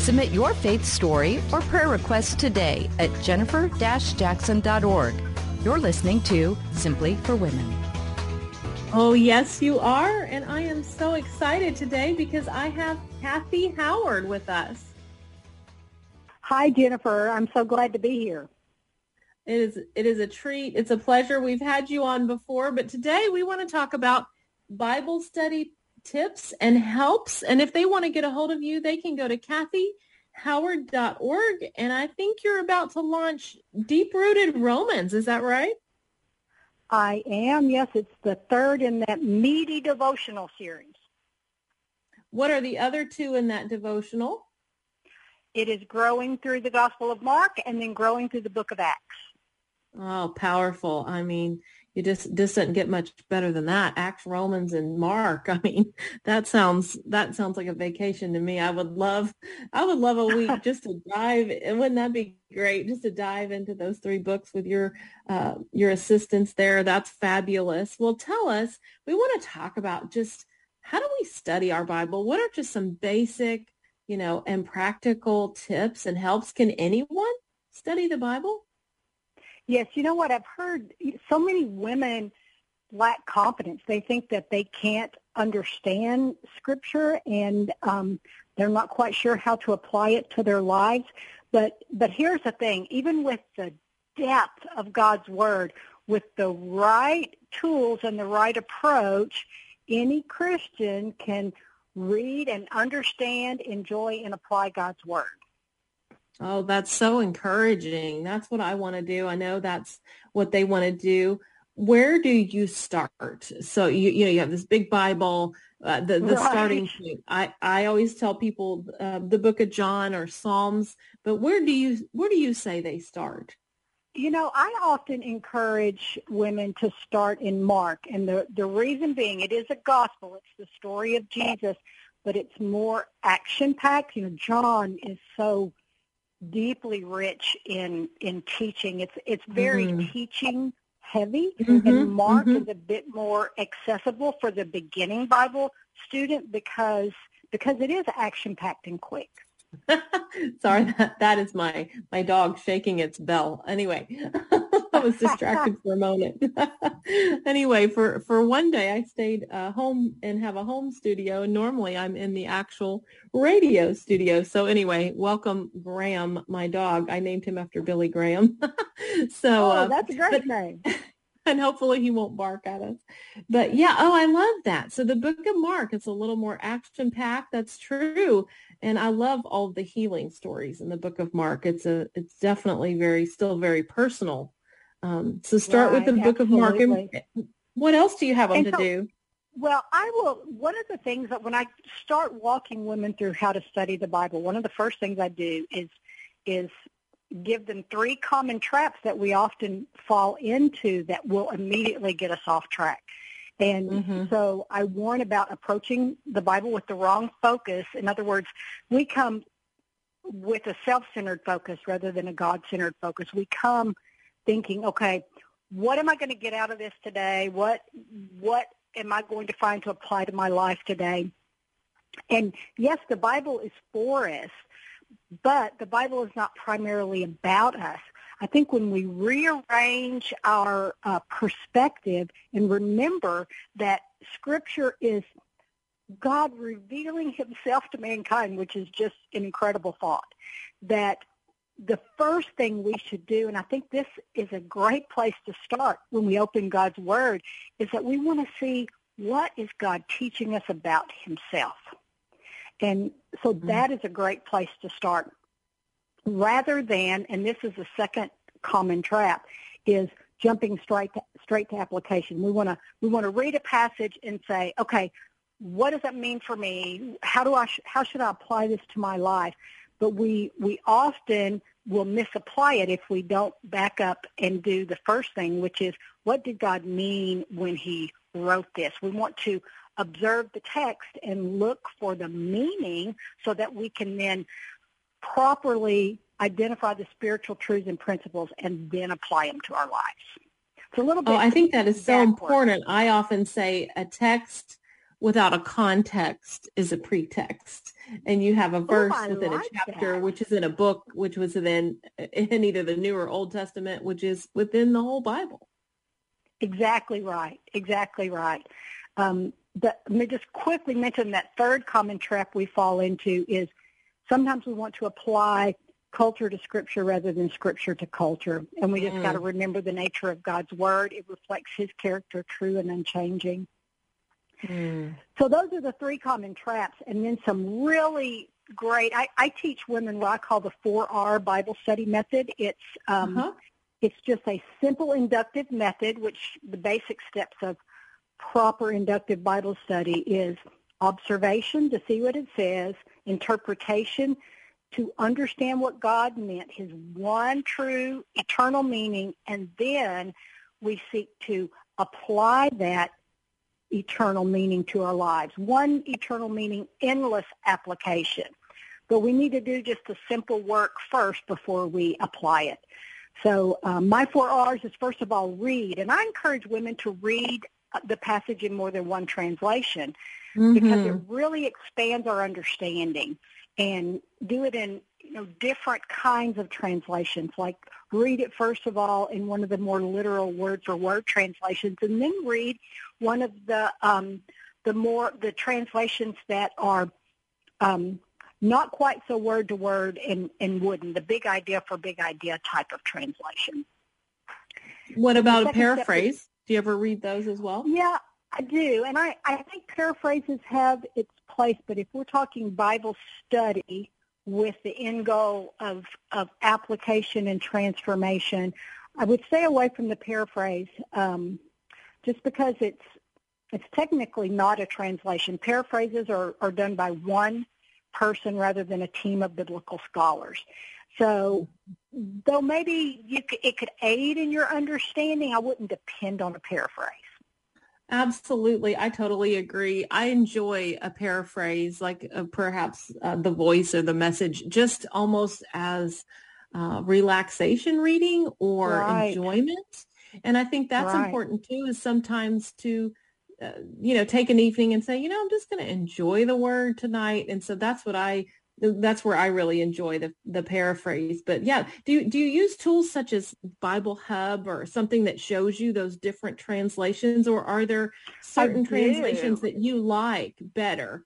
Submit your faith story or prayer request today at jennifer-jackson.org. You're listening to Simply for Women. Oh, yes, you are. And I am so excited today because I have Kathy Howard with us. Hi, Jennifer. I'm so glad to be here. It is, it is a treat. It's a pleasure. We've had you on before, but today we want to talk about Bible study tips and helps. And if they want to get a hold of you, they can go to kathyhoward.org. And I think you're about to launch Deep Rooted Romans. Is that right? I am. Yes, it's the third in that meaty devotional series. What are the other two in that devotional? It is growing through the Gospel of Mark and then growing through the book of Acts. Oh, powerful. I mean, you just this doesn't get much better than that. Acts, Romans, and Mark. I mean, that sounds that sounds like a vacation to me. I would love I would love a week just to dive. And wouldn't that be great? Just to dive into those three books with your uh, your assistants there. That's fabulous. Well, tell us. We want to talk about just how do we study our Bible? What are just some basic, you know, and practical tips and helps? Can anyone study the Bible? Yes, you know what? I've heard so many women lack confidence. They think that they can't understand Scripture and um, they're not quite sure how to apply it to their lives. But but here's the thing: even with the depth of God's Word, with the right tools and the right approach, any Christian can read and understand, enjoy, and apply God's Word. Oh, that's so encouraging. That's what I want to do. I know that's what they want to do. Where do you start? So you you know you have this big Bible, uh, the the right. starting point. I I always tell people uh, the Book of John or Psalms, but where do you where do you say they start? You know, I often encourage women to start in Mark, and the the reason being, it is a gospel. It's the story of Jesus, but it's more action packed. You know, John is so deeply rich in in teaching. It's it's very mm-hmm. teaching heavy, mm-hmm. and Mark mm-hmm. is a bit more accessible for the beginning Bible student because because it is action packed and quick. Sorry, that, that is my my dog shaking its bell. Anyway, I was distracted for a moment. anyway, for for one day, I stayed uh, home and have a home studio. And normally, I'm in the actual radio studio. So anyway, welcome Graham, my dog. I named him after Billy Graham. so oh, uh, that's a great but, name and hopefully he won't bark at us. But yeah, oh, I love that. So the book of Mark, it's a little more action packed. That's true. And I love all the healing stories in the book of Mark. It's a, it's definitely very, still very personal. Um, so start right, with the book absolutely. of Mark. And what else do you have them to do? Well, I will. One of the things that when I start walking women through how to study the Bible, one of the first things I do is is give them three common traps that we often fall into that will immediately get us off track. And mm-hmm. so I warn about approaching the Bible with the wrong focus. In other words, we come with a self-centered focus rather than a God-centered focus. We come thinking, okay, what am I going to get out of this today? What what am I going to find to apply to my life today? And yes, the Bible is for us, but the Bible is not primarily about us. I think when we rearrange our uh, perspective and remember that Scripture is God revealing himself to mankind, which is just an incredible thought, that the first thing we should do, and I think this is a great place to start when we open God's Word, is that we want to see what is God teaching us about himself. And so mm-hmm. that is a great place to start. Rather than, and this is the second common trap, is jumping straight to, straight to application. We want to we want to read a passage and say, okay, what does that mean for me? How do I how should I apply this to my life? But we we often will misapply it if we don't back up and do the first thing, which is what did God mean when he wrote this? We want to observe the text and look for the meaning so that we can then properly identify the spiritual truths and principles and then apply them to our lives. It's a little oh, bit. Oh, I think that is so backward. important. I often say a text without a context is a pretext. And you have a verse I within like a chapter, that. which is in a book, which was then in either the New or Old Testament, which is within the whole Bible. Exactly right. Exactly right. Um, but let me just quickly mention that third common trap we fall into is sometimes we want to apply culture to scripture rather than scripture to culture. And we just Mm. got to remember the nature of God's word. It reflects his character, true and unchanging. So those are the three common traps, and then some really great. I, I teach women what I call the 4R Bible study method. It's um, Uh-huh. it's just a simple inductive method, which the basic steps of proper inductive Bible study is observation to see what it says, interpretation to understand what God meant, his one true eternal meaning, and then we seek to apply that eternal meaning to our lives. One eternal meaning, endless application. But we need to do just the simple work first before we apply it. So um, my four R's is first of all read, and I encourage women to read uh, the passage in more than one translation because it really expands our understanding and do it in you know different kinds of translations like read it first of all in one of the more literal word for word translations and then read one of the um, the more the translations that are um, not quite so word to word and, and wooden the big idea for big idea type of translation What about a step is- paraphrase? Do you ever read those as well? Yeah, I do. And I, I think paraphrases have its place, but if we're talking Bible study with the end goal of, of application and transformation, I would stay away from the paraphrase um, just because it's it's technically not a translation. Paraphrases are, are done by one person rather than a team of biblical scholars. So though maybe you could, it could aid in your understanding, I wouldn't depend on a paraphrase. Absolutely. I totally agree. I enjoy a paraphrase, like uh, perhaps uh, the voice or the message, just almost as uh, relaxation reading or Right. enjoyment. And I think that's Right. important too, is sometimes to, uh, you know, take an evening and say, you know, I'm just going to enjoy the word tonight. And so that's what I, that's where I really enjoy the, the paraphrase. But yeah, do you, do you use tools such as Bible Hub or something that shows you those different translations or are there certain translations that you like better?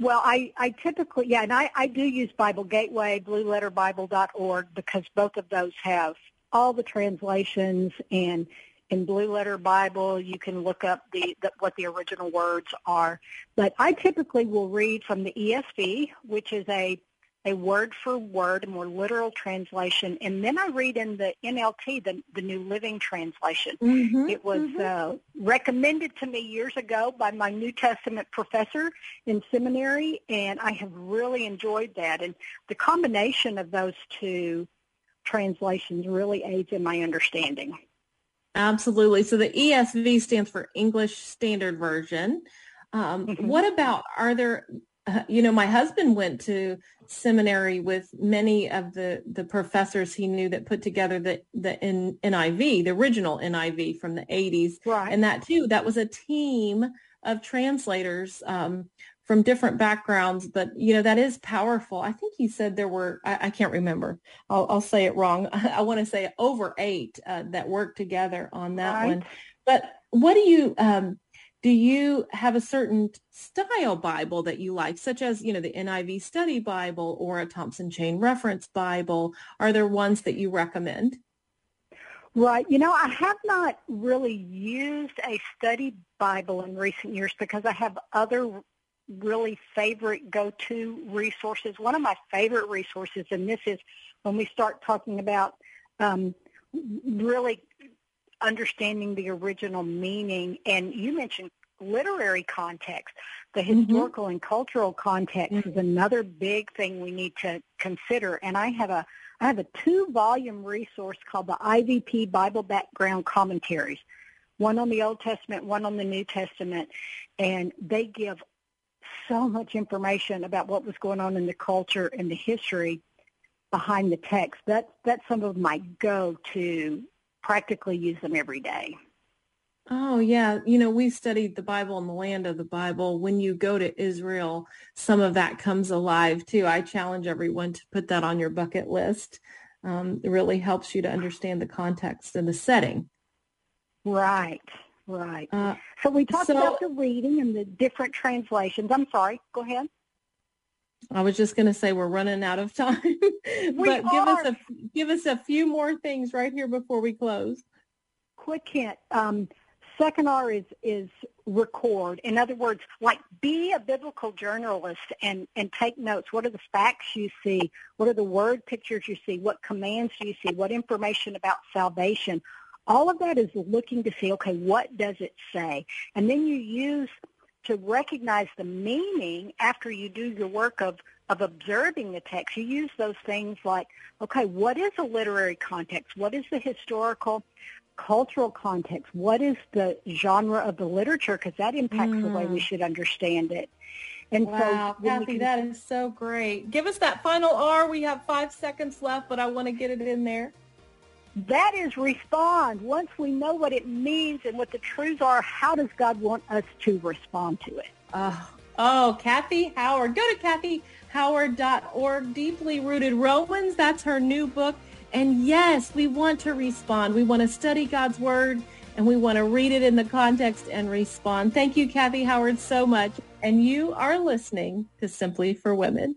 Well, I, I typically, yeah, and I, I do use Bible Gateway, blueletterbible.org, because both of those have all the translations and in Blue Letter Bible, you can look up the, the what the original words are. But I typically will read from the ESV, which is a a word for word, a more literal translation, and then I read in the NLT, the, the New Living Translation. Mm-hmm. It was uh, recommended to me years ago by my New Testament professor in seminary, and I have really enjoyed that. And the combination of those two translations really aids in my understanding. Absolutely. So the ESV stands for English Standard Version. Um, Mhm. What about, are there, uh, you know, my husband went to seminary with many of the, the professors he knew that put together the, the N, NIV, the original NIV from the 80s. Right. And that too, that was a team of translators um, from different backgrounds, but you know, that is powerful. I think he said there were, I, I can't remember. I'll, I'll say it wrong. I want to say over eight uh, that worked together on that Right. one. But what do you, um, do you have a certain style Bible that you like, such as, you know, the NIV Study Bible or a Thompson Chain Reference Bible? Are there ones that you recommend? Right. You know, I have not really used a study Bible in recent years because I have other really favorite go-to resources. One of my favorite resources, and this is when we start talking about um, really understanding the original meaning, and you mentioned literary context. The Mm-hmm. historical and cultural context is another big thing we need to consider. And I have a I have a two volume resource called the IVP Bible Background Commentaries, one on the Old Testament, one on the New Testament, and they give so much information about what was going on in the culture and the history behind the text. That, that's some of my go to practically use them every day. Oh yeah, you know we studied the Bible and the land of the Bible. When you go to Israel, some of that comes alive too. I challenge everyone to put that on your bucket list. Um, it really helps you to understand the context and the setting. Right, right. Uh, so we talked so- about the reading and the different translations. I'm sorry. Go ahead. I was just going to say we're running out of time, but give us are. a give us a few more things right here before we close. quick hint. Um, second R is is record. In other words, like be a biblical journalist and and take notes. What are the facts you see? What are the word pictures you see? What commands do you see? What information about salvation? All of that is looking to see. Okay, what does it say? And then you use to recognize the meaning after you do your work of of observing the text. You use those things like, okay, what is a literary context? What is the historical cultural context? What is the genre of the literature? Because that impacts the way we mm. should understand it. And Wow, so Kathy, can- that is so great. Give us that final R. We have five seconds left, but I want to get it in there. That is respond. Once we know what it means and what the truths are, how does God want us to respond to it? Oh, oh, Kathy Howard. Go to kathyhoward.org. Deeply Rooted Romans. That's her new book. And yes, we want to respond. We want to study God's word and we want to read it in the context and respond. Thank you, Kathy Howard, so much. And you are listening to Simply for Women.